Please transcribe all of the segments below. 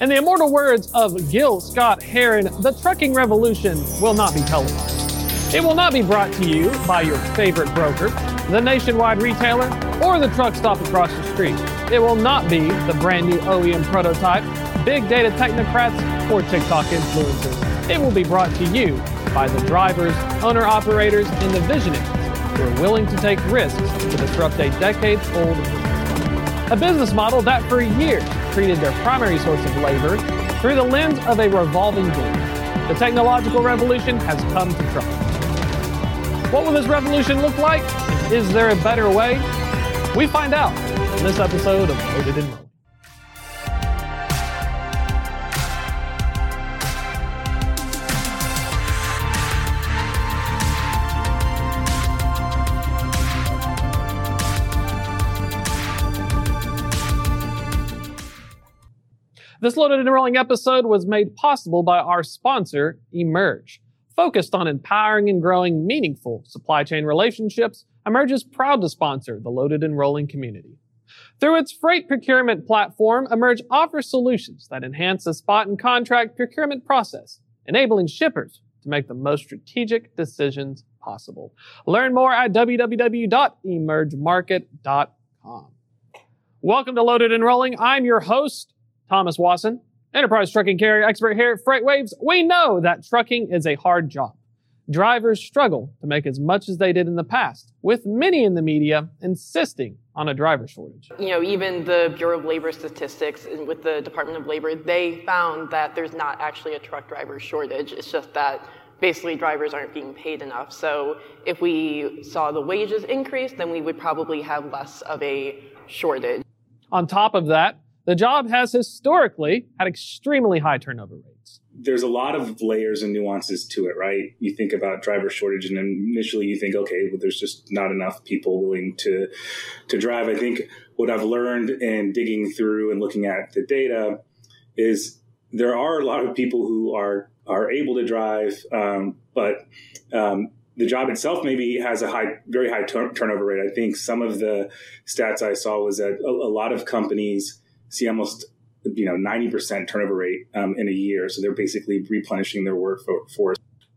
In the immortal words of Gil Scott Heron, the trucking revolution will not be televised. It will not be brought to you by your favorite broker, the nationwide retailer, or the truck stop across the street. It will not be the brand new OEM prototype, big data technocrats, or TikTok influencers. It will be brought to you by the drivers, owner operators, and the visionaries who are willing to take risks to disrupt a decades old a business model that for years treated their primary source of labor through the lens of a revolving door. The technological revolution has come to trucking. What will this revolution look like? Is there a better way? We find out in this episode of Loaded and. This Loaded and Rolling episode was made possible by our sponsor, Emerge. Focused on empowering and growing meaningful supply chain relationships, Emerge is proud to sponsor the Loaded and Rolling community. Through its freight procurement platform, Emerge offers solutions that enhance the spot and contract procurement process, enabling shippers to make the most strategic decisions possible. Learn more at www.emergemarket.com. Welcome to Loaded and Rolling. I'm your host, Thomas Wasson, enterprise trucking carrier expert here at FreightWaves. We know that trucking is a hard job. Drivers struggle to make as much as they did in the past, with many in the media insisting on a driver shortage. You know, even the Bureau of Labor Statistics and with the Department of Labor, they found that there's not actually a truck driver shortage. It's just that basically drivers aren't being paid enough. So if we saw the wages increase, then we would probably have less of a shortage. On top of that, the job has historically had extremely high turnover rates. There's a lot of layers and nuances to it, right? You think about driver shortage, and initially you think, okay, well, there's just not enough people willing to to drive. I think what I've learned in digging through and looking at the data is there are a lot of people who are are able to drive, um, but um, the job itself maybe has a high, very high turnover rate. I think some of the stats I saw was that a, a lot of companies see almost you know 90% turnover rate um, in a year. So they're basically replenishing their workforce.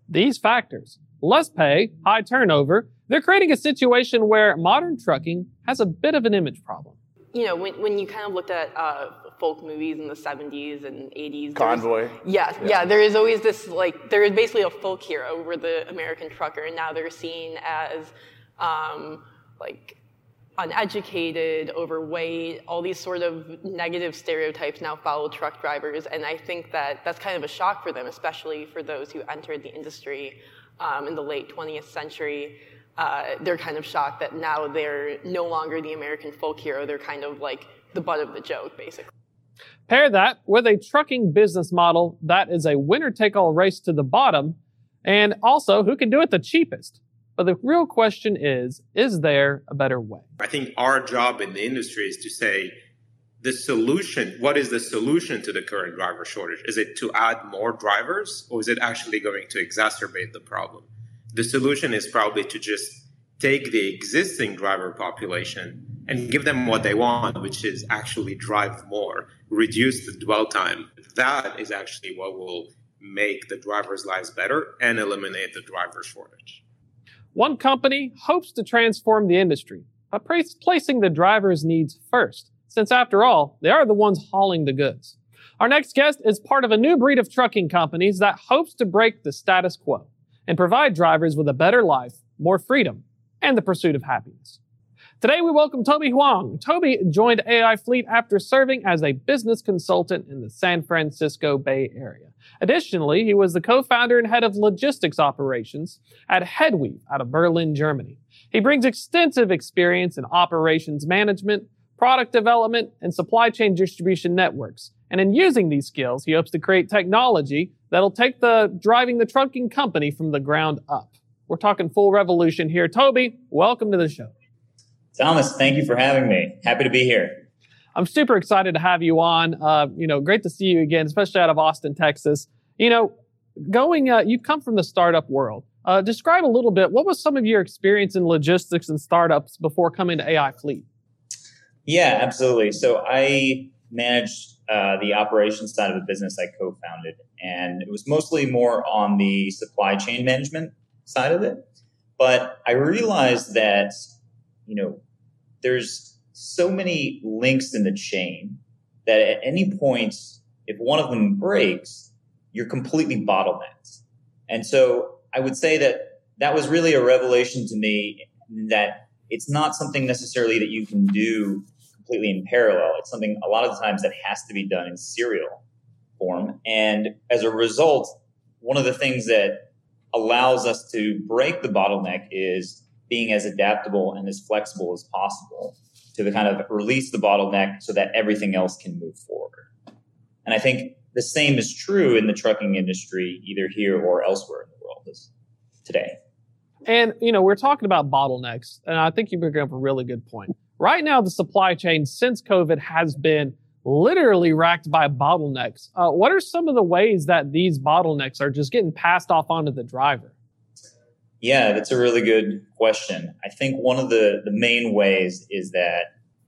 These factors, less pay, high turnover, they're creating a situation where modern trucking has a bit of an image problem. You know, when, when you kind of looked at uh, folk movies in the 70s and 80s. Convoy. Yeah, yeah, yeah, there is always this, like, there is basically a folk hero over the American trucker, and now they're seen as, um, like, uneducated, overweight, all these sort of negative stereotypes now follow truck drivers. And I think that that's kind of a shock for them, especially for those who entered the industry um, in the late 20th century. Uh, they're kind of shocked that now they're no longer the American folk hero. They're kind of like the butt of the joke, basically. Pair that with a trucking business model that is a winner take all race to the bottom, and also who can do it the cheapest. But the real question is is there a better way? I think our job in the industry is to say, the solution what is the solution to the current driver shortage? Is it to add more drivers or is it actually going to exacerbate the problem? The solution is probably to just take the existing driver population and give them what they want which is actually drive more reduce the dwell time. That is actually what will make the drivers lives better and eliminate the driver shortage one company hopes to transform the industry by placing the driver's needs first, since after all, they are the ones hauling the goods. Our next guest is part of a new breed of trucking companies that hopes to break the status quo and provide drivers with a better life, more freedom, and the pursuit of happiness. Today we welcome Toby Huang. Toby joined AI Fleet after serving as a business consultant in the San Francisco Bay Area. Additionally, he was the co-founder and head of logistics operations at Headweave out of Berlin, Germany. He brings extensive experience in operations management, product development, and supply chain distribution networks. And in using these skills, he hopes to create technology that'll take the driving the trucking company from the ground up. We're talking full revolution here. Toby, welcome to the show. Thomas, thank you for having me. Happy to be here. I'm super excited to have you on. Uh, you know, great to see you again, especially out of Austin, Texas. You know, going, uh, you come from the startup world. Uh, describe a little bit. What was some of your experience in logistics and startups before coming to AI Fleet? Yeah, absolutely. So I managed uh, the operations side of a business I co-founded, and it was mostly more on the supply chain management side of it. But I realized that you know there's so many links in the chain that at any point, if one of them breaks, you're completely bottlenecked. And so I would say that that was really a revelation to me that it's not something necessarily that you can do completely in parallel. It's something a lot of the times that has to be done in serial form. And as a result, one of the things that allows us to break the bottleneck is being as adaptable and as flexible as possible to the kind of release the bottleneck so that everything else can move forward. And I think the same is true in the trucking industry, either here or elsewhere in the world today. And, you know, we're talking about bottlenecks, and I think you bring up a really good point. Right now, the supply chain since COVID has been literally racked by bottlenecks. Uh, what are some of the ways that these bottlenecks are just getting passed off onto the driver? Yeah, that's a really good question. I think one of the, the main ways is that,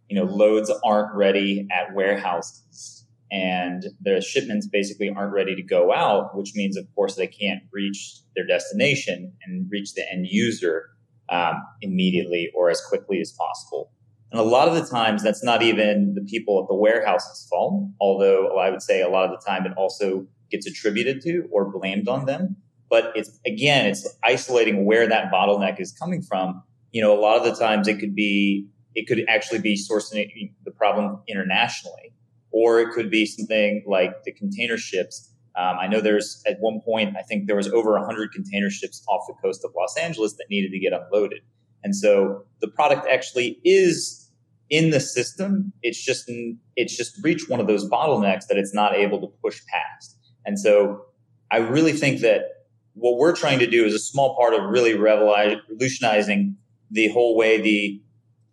you know, loads aren't ready at warehouses and the shipments basically aren't ready to go out, which means, of course, they can't reach their destination and reach the end user um, immediately or as quickly as possible. And a lot of the times, that's not even the people at the warehouse's fault, although I would say a lot of the time it also gets attributed to or blamed on them. But it's again, it's isolating where that bottleneck is coming from. You know, a lot of the times it could be, it could actually be sourcing the problem internationally, or it could be something like the container ships. Um, I know there's at one point, I think there was over 100 container ships off the coast of Los Angeles that needed to get unloaded. And so the product actually is in the system. It's just, it's just reached one of those bottlenecks that it's not able to push past. And so I really think that what we're trying to do is a small part of really revolutionizing the whole way the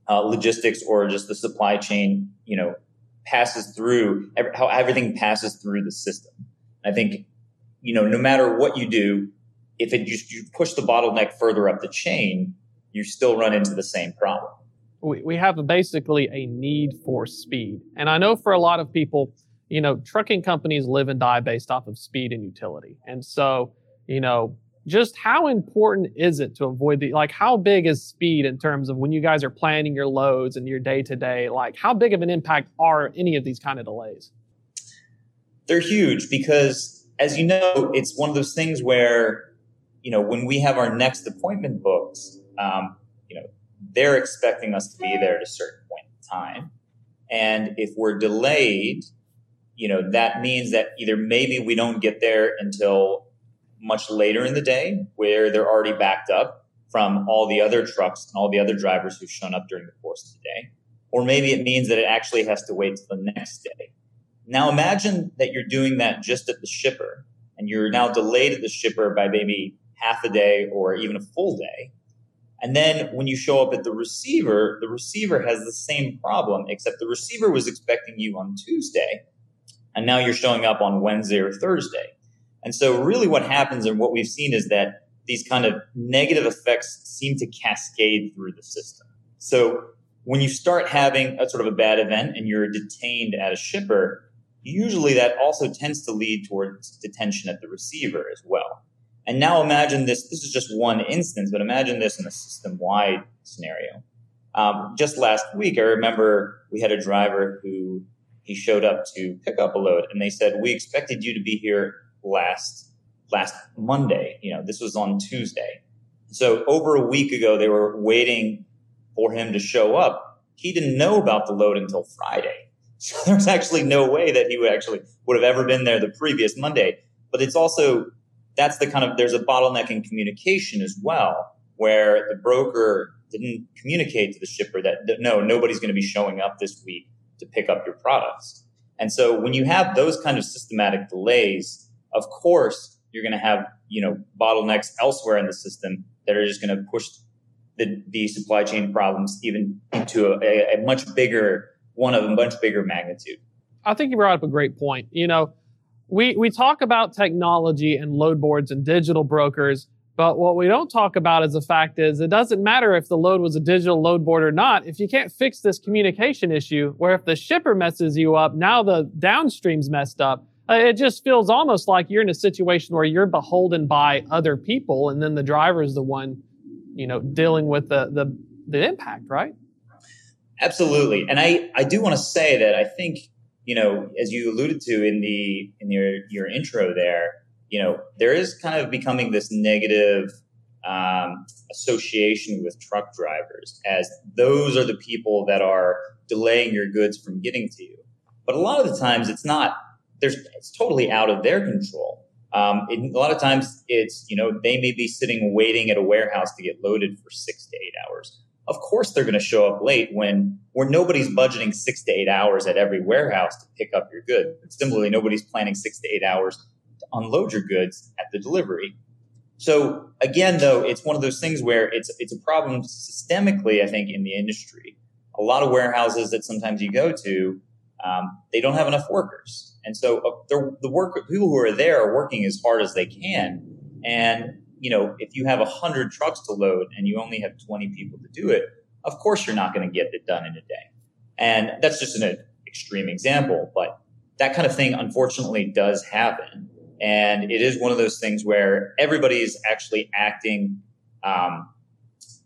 uh, logistics or just the supply chain, you know, passes through how everything passes through the system. I think, you know, no matter what you do, if it just you push the bottleneck further up the chain, you still run into the same problem. We, we have basically a need for speed. And I know for a lot of people, you know, trucking companies live and die based off of speed and utility. And so, you know, just how important is it to avoid the like how big is speed in terms of when you guys are planning your loads and your day to day like how big of an impact are any of these kind of delays? They're huge because as you know it's one of those things where you know when we have our next appointment booked um, you know they're expecting us to be there at a certain point in time. And if we're delayed you know that means that either maybe we don't get there until much later in the day where they're already backed up from all the other trucks and all the other drivers who've shown up during the course of the day. Or maybe it means that it actually has to wait till the next day. Now imagine that you're doing that just at the shipper and you're now delayed at the shipper by maybe half a day or even a full day. And then when you show up at the receiver, the receiver has the same problem, except the receiver was expecting you on Tuesday. And now you're showing up on Wednesday or Thursday. And so really what happens and what we've seen is that these kind of negative effects seem to cascade through the system. So when you start having a sort of a bad event and you're detained at a shipper, usually that also tends to lead towards detention at the receiver as well. And now imagine this, this is just one instance, but imagine this in a system wide scenario. Um, just last week, I remember we had a driver who he showed up to pick up a load and they said, we expected you to be here last last Monday. You know, this was on Tuesday. So over a week ago, they were waiting for him to show up. He didn't know about the load until Friday. So there's actually no way that he would actually would have ever been there the previous Monday. But it's also that's the kind of there's a bottleneck in communication as well, where the broker didn't communicate to the shipper that, that no, nobody's going to be showing up this week to pick up your products. And so when you have those kind of systematic delays, of course you're going to have you know bottlenecks elsewhere in the system that are just going to push the, the supply chain problems even into a, a much bigger one of a much bigger magnitude. I think you brought up a great point. You know, we we talk about technology and load boards and digital brokers, But what we don't talk about as a fact is it doesn't matter if the load was a digital load board or not. If you can't fix this communication issue, where if the shipper messes you up, now the downstream's messed up. Uh, it just feels almost like you're in a situation where you're beholden by other people, and then the driver is the one, you know, dealing with the the, the impact, right? Absolutely, and I I do want to say that I think you know, as you alluded to in the in your your intro there, you know, there is kind of becoming this negative um, association with truck drivers, as those are the people that are delaying your goods from getting to you. But a lot of the times, it's not. There's it's totally out of their control. Um, it, a lot of times, it's you know they may be sitting waiting at a warehouse to get loaded for six to eight hours of course they're going to show up late when where nobody's budgeting six to eight hours at every warehouse to pick up your goods. Similarly, nobody's planning six to eight hours to unload your goods at the delivery. So again, though, it's one of those things where it's it's a problem systemically. I think in the industry, a lot of warehouses that sometimes you go to, um, they don't have enough workers, and so uh, the work people who are there are working as hard as they can, and you know, if you have 100 trucks to load and you only have 20 people to do it, of course you're not going to get it done in a day. And that's just an extreme example, but that kind of thing unfortunately does happen. And it is one of those things where everybody is actually acting, um,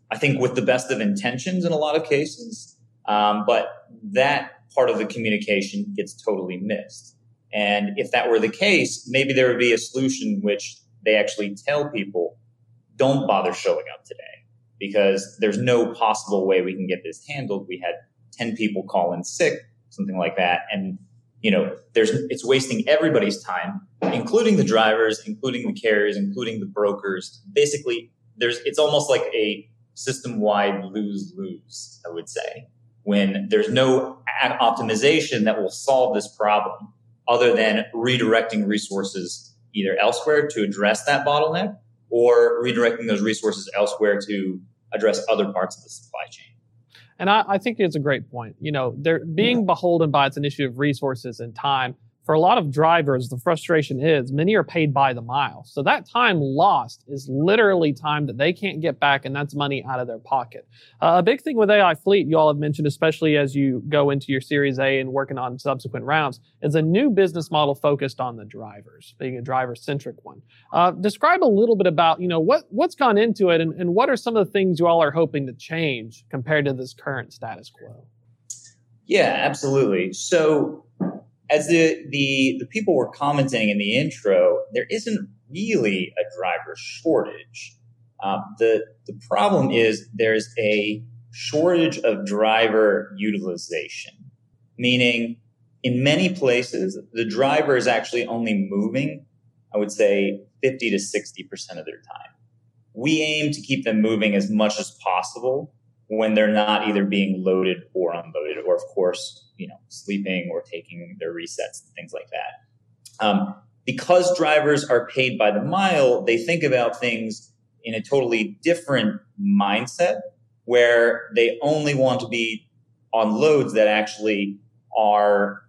I think, with the best of intentions in a lot of cases. Um, but that part of the communication gets totally missed. And if that were the case, maybe there would be a solution which they actually tell people, don't bother showing up today because there's no possible way we can get this handled. We had 10 people call in sick, something like that. And, you know, there's, it's wasting everybody's time, including the drivers, including the carriers, including the brokers. Basically, there's, it's almost like a system wide lose lose, I would say, when there's no optimization that will solve this problem other than redirecting resources either elsewhere to address that bottleneck or redirecting those resources elsewhere to address other parts of the supply chain. And I, I think it's a great point. You know, they're being yeah. beholden by it's an issue of resources and time for a lot of drivers, the frustration is many are paid by the mile. So that time lost is literally time that they can't get back, and that's money out of their pocket. Uh, a big thing with AI Fleet, you all have mentioned, especially as you go into your Series A and working on subsequent rounds, is a new business model focused on the drivers, being a driver-centric one. Uh, describe a little bit about, you know, what what's gone into it, and, and what are some of the things you all are hoping to change compared to this current status quo. Yeah, absolutely. So as the, the, the people were commenting in the intro, there isn't really a driver shortage. Um, the, the problem is there's a shortage of driver utilization, meaning in many places, the driver is actually only moving, I would say, 50 to 60% of their time. We aim to keep them moving as much as possible when they're not either being loaded or unloaded, or of course, you know, sleeping or taking their resets and things like that. Um, because drivers are paid by the mile, they think about things in a totally different mindset where they only want to be on loads that actually are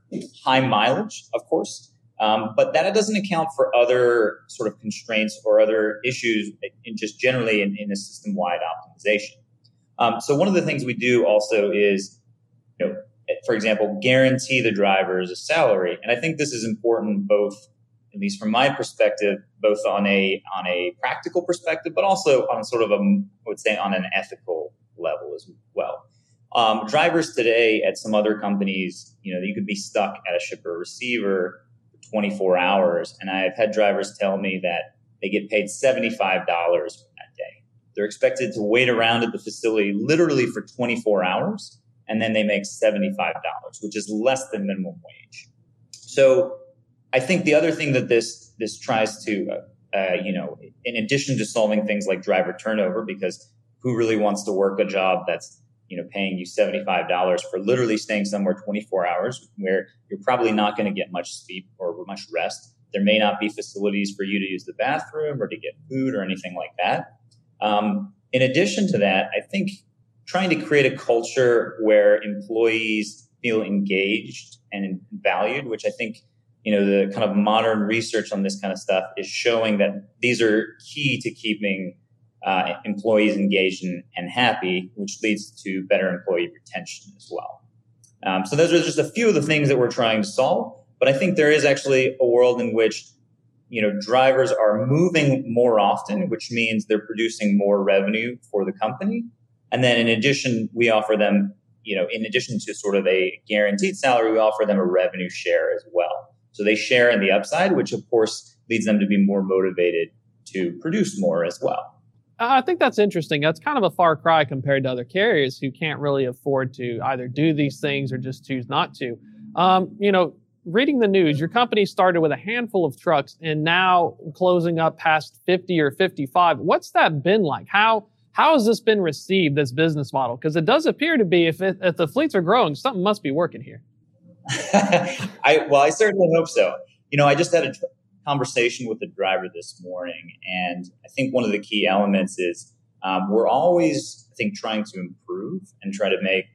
high mileage, of course. Um, but that doesn't account for other sort of constraints or other issues in just generally in, in a system wide optimization. Um, so one of the things we do also is, you know, for example, guarantee the drivers a salary, and I think this is important both, at least from my perspective, both on a on a practical perspective, but also on sort of a, I would say, on an ethical level as well. Um, drivers today at some other companies, you know, you could be stuck at a shipper receiver for 24 hours, and I've had drivers tell me that they get paid $75 they're expected to wait around at the facility literally for 24 hours, and then they make $75, which is less than minimum wage. So I think the other thing that this this tries to, uh, uh, you know, in addition to solving things like driver turnover, because who really wants to work a job that's you know paying you $75 for literally staying somewhere 24 hours where you're probably not going to get much sleep or much rest there may not be facilities for you to use the bathroom or to get food or anything like that um, in addition to that, I think trying to create a culture where employees feel engaged and valued, which I think you know, the kind of modern research on this kind of stuff is showing that these are key to keeping uh, employees engaged and, and, happy, which leads to better employee retention as well. Um, so those are just a few of the things that we're trying to solve. But I think there is actually a world in which you know drivers are moving more often, which means they're producing more revenue for the company. And then in addition, we offer them, you know, in addition to sort of a guaranteed salary, we offer them a revenue share as well. So they share in the upside, which of course leads them to be more motivated to produce more as well. I think that's interesting. That's kind of a far cry compared to other carriers who can't really afford to either do these things or just choose not to. Um, you know, reading the news, your company started with a handful of trucks and now closing up past 50 or 55. What's that been like? How how has this been received, this business model? Because it does appear to be, if, it, if the fleets are growing, something must be working here. I well, I certainly hope so. You know, I just had a conversation with the driver this morning, and I think one of the key elements is um, we're always, I think, trying to improve and try to make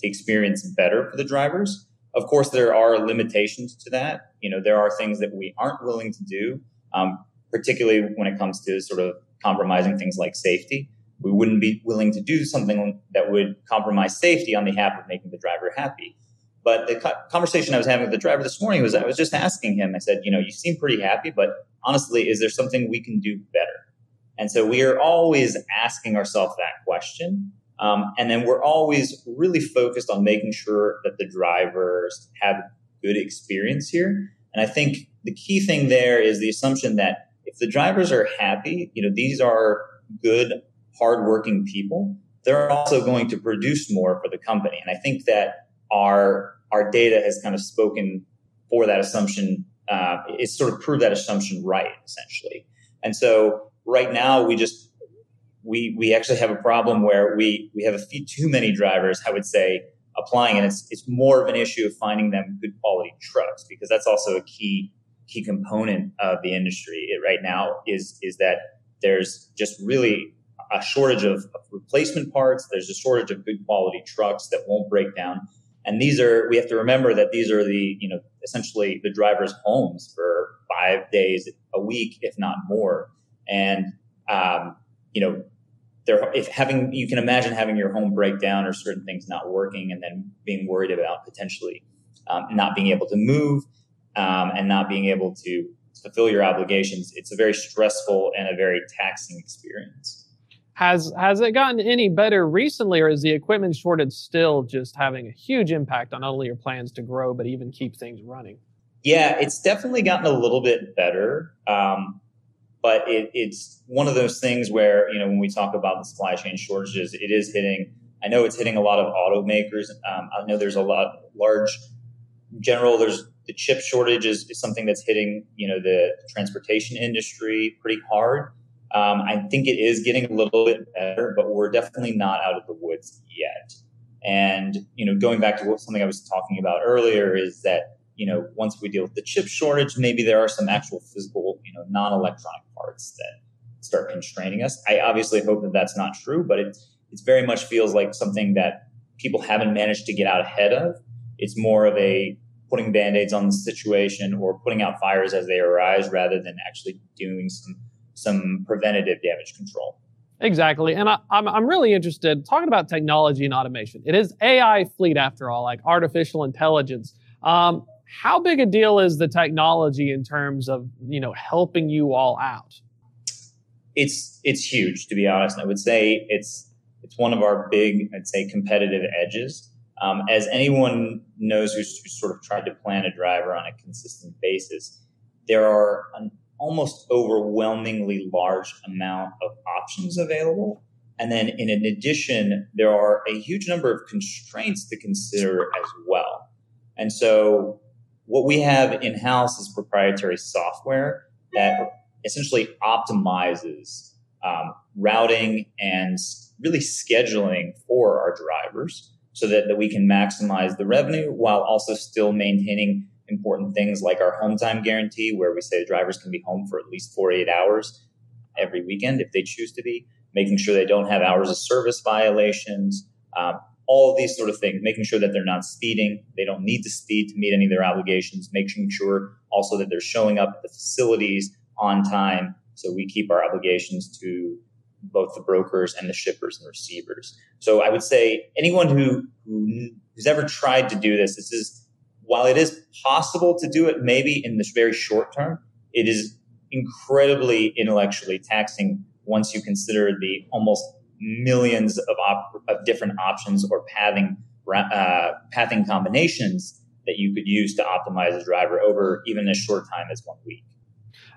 the experience better for the drivers. Of course, there are limitations to that. You know, there are things that we aren't willing to do, um, particularly when it comes to sort of compromising things like safety. We wouldn't be willing to do something that would compromise safety on behalf of making the driver happy. But the conversation I was having with the driver this morning was I was just asking him, I said, you know, you seem pretty happy, but honestly, is there something we can do better? And so we are always asking ourselves that question. Um, and then we're always really focused on making sure that the drivers have good experience here. And I think the key thing there is the assumption that if the drivers are happy, you know, these are good, hardworking people, they're also going to produce more for the company. And I think that our our data has kind of spoken for that assumption. Uh, it's sort of proved that assumption right, essentially. And so right now we just we we actually have a problem where we we have a few too many drivers, I would say, applying, and it's it's more of an issue of finding them good quality trucks because that's also a key key component of the industry right now is is that there's just really a shortage of, of replacement parts. There's a shortage of good quality trucks that won't break down and these are, we have to remember that these are the, you know, essentially the driver's homes for five days a week, if not more. And, um, you know, there, if having, you can imagine having your home break down or certain things not working and then being worried about potentially um, not being able to move um, and not being able to fulfill your obligations. It's a very stressful and a very taxing experience. Has has it gotten any better recently, or is the equipment shortage still just having a huge impact on not only your plans to grow, but even keep things running? Yeah, it's definitely gotten a little bit better, um, but it, it's one of those things where you know when we talk about the supply chain shortages, it is hitting. I know it's hitting a lot of automakers. Um, I know there's a lot large general. There's the chip shortage is, is something that's hitting you know the transportation industry pretty hard. Um, I think it is getting a little bit better, but we're definitely not out of the woods yet. And you know, going back to what, something I was talking about earlier is that you know once we deal with the chip shortage, maybe there are some actual physical, you know, non-electronic parts that start constraining us. I obviously hope that that's not true, but it it very much feels like something that people haven't managed to get out ahead of. It's more of a putting band-aids on the situation or putting out fires as they arise rather than actually doing some some preventative damage control. Exactly. And I, am I'm, I'm really interested talking about technology and automation. It is AI fleet after all, like artificial intelligence. Um, how big a deal is the technology in terms of, you know, helping you all out? It's, it's huge, to be honest. I would say it's, it's one of our big, I'd say, competitive edges. Um, as anyone knows who's, who's sort of tried to plan a driver on a consistent basis, there are an almost overwhelmingly large amount of options available. And then in addition, there are a huge number of constraints to consider as well. And so what we have in house is proprietary software that essentially optimizes um, routing and really scheduling for our drivers so that, that we can maximize the revenue while also still maintaining important things like our home time guarantee, where we say drivers can be home for at least 48 hours every weekend if they choose to be, making sure they don't have hours of service violations, um, all these sort of things, making sure that they're not speeding. They don't need to speed to meet any of their obligations, making sure also that they're showing up at the facilities on time. So we keep our obligations to both the brokers and the shippers and receivers. So I would say anyone who, who who's ever tried to do this, this is while it is possible to do it maybe in this very short term, it is incredibly intellectually taxing once you consider the almost millions of, op- of different options or pathing uh, pathing combinations that you could use to optimize a driver over even a short time as one week.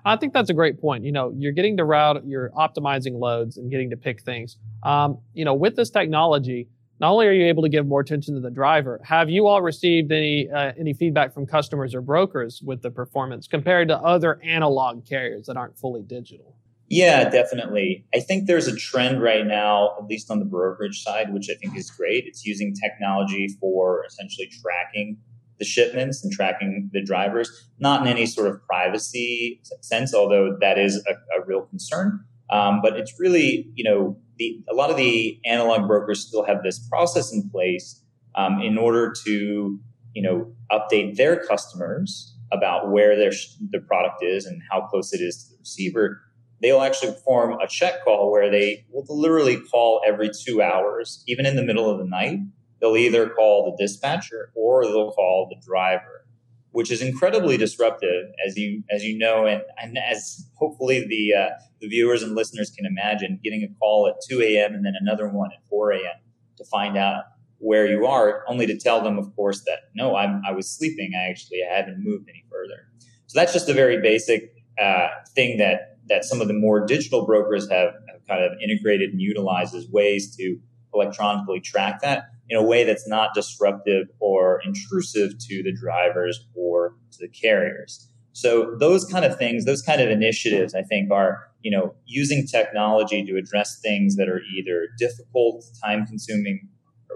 I think that's a great point. You know, you're getting to route, you're optimizing loads and getting to pick things. Um, you know, with this technology, not only are you able to give more attention to the driver, have you all received any uh, any feedback from customers or brokers with the performance compared to other analog carriers that aren't fully digital? Yeah, definitely. I think there's a trend right now, at least on the brokerage side, which I think is great. It's using technology for essentially tracking the shipments and tracking the drivers, not in any sort of privacy sense, although that is a, a real concern. Um, but it's really, you know, the, a lot of the analog brokers still have this process in place um, in order to, you know, update their customers about where their, the product is and how close it is to the receiver they'll actually perform a check call where they will literally call every two hours, even in the middle of the night. They'll either call the dispatcher or they'll call the driver, which is incredibly disruptive, as you as you know, and, and as hopefully the uh, the viewers and listeners can imagine, getting a call at 2 a.m. and then another one at 4 a.m. to find out where you are, only to tell them, of course, that no, I'm I was sleeping. I actually I haven't moved any further. So that's just a very basic uh, thing that that some of the more digital brokers have, have kind of integrated and utilized as ways to electronically track that in a way that's not disruptive or intrusive to the drivers or to the carriers. So those kind of things, those kind of initiatives, I think are, you know, using technology to address things that are either difficult, time consuming,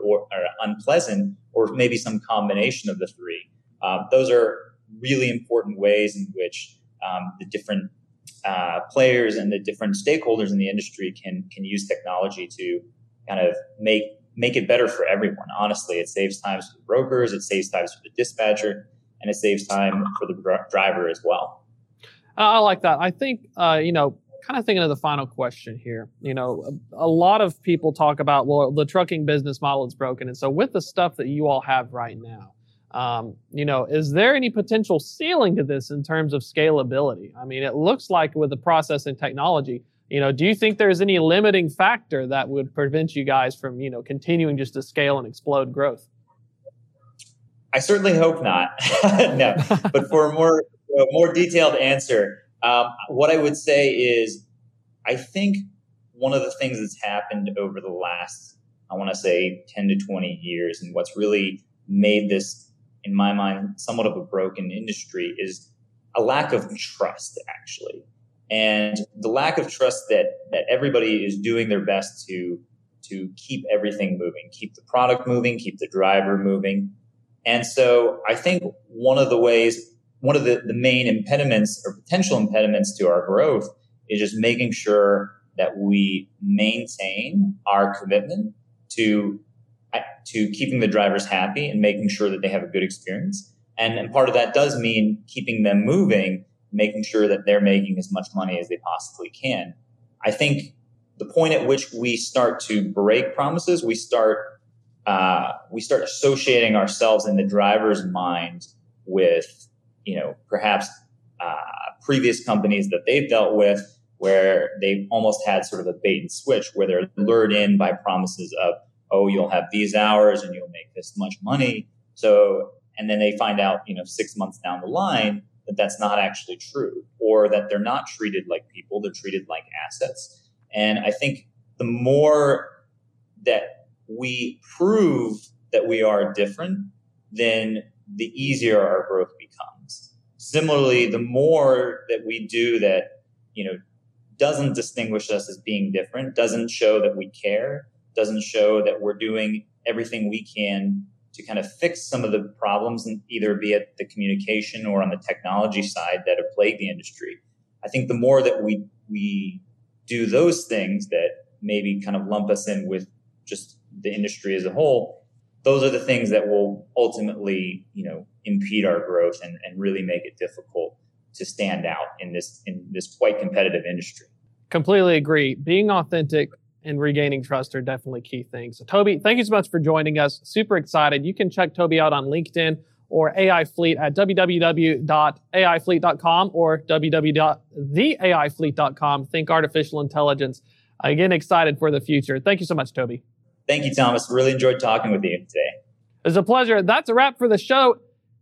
or, or, unpleasant, or maybe some combination of the three. Uh, those are really important ways in which um, the different uh, players and the different stakeholders in the industry can can use technology to kind of make make it better for everyone. Honestly, it saves times for the brokers, it saves times for the dispatcher, and it saves time for the driver as well. I like that. I think uh, you know, kind of thinking of the final question here. You know, a, a lot of people talk about well, the trucking business model is broken, and so with the stuff that you all have right now um, you know, is there any potential ceiling to this in terms of scalability? I mean, it looks like with the process and technology, you know, do you think there's any limiting factor that would prevent you guys from, you know, continuing just to scale and explode growth? I certainly hope not. no, but for a more a more detailed answer, um, what I would say is, I think one of the things that's happened over the last, I want to say, ten to twenty years, and what's really made this in my mind, somewhat of a broken industry is a lack of trust, actually. And the lack of trust that, that everybody is doing their best to, to keep everything moving, keep the product moving, keep the driver moving. And so I think one of the ways, one of the, the main impediments or potential impediments to our growth is just making sure that we maintain our commitment to to keeping the drivers happy and making sure that they have a good experience. And, and part of that does mean keeping them moving, making sure that they're making as much money as they possibly can. I think the point at which we start to break promises, we start uh, we start associating ourselves in the driver's mind with you know perhaps uh, previous companies that they've dealt with where they've almost had sort of a bait and switch where they're lured in by promises of oh, you'll have these hours and you'll make this much money. So, and then they find out, you know, six months down the line that that's not actually true or that they're not treated like people, they're treated like assets. And I think the more that we prove that we are different, then the easier our growth becomes. Similarly, the more that we do that, you know, doesn't distinguish us as being different, doesn't show that we care, doesn't show that we're doing everything we can to kind of fix some of the problems, and either be it the communication or on the technology side that have plagued the industry. I think the more that we we do those things that maybe kind of lump us in with just the industry as a whole, those are the things that will ultimately, you know, impede our growth and, and really make it difficult to stand out in this in this quite competitive industry. Completely agree. Being authentic and regaining trust are definitely key things. So, Toby, thank you so much for joining us. Super excited. You can check Toby out on LinkedIn or AI Fleet at www.aifleet.com or www.theaifleet.com. Think artificial intelligence. Again, excited for the future. Thank you so much, Toby. Thank you, Thomas. Really enjoyed talking with you today. It was a pleasure. That's a wrap for the show.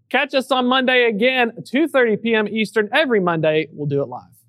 Catch us on Monday again, 2.30 p.m. Eastern every Monday. We'll do it live.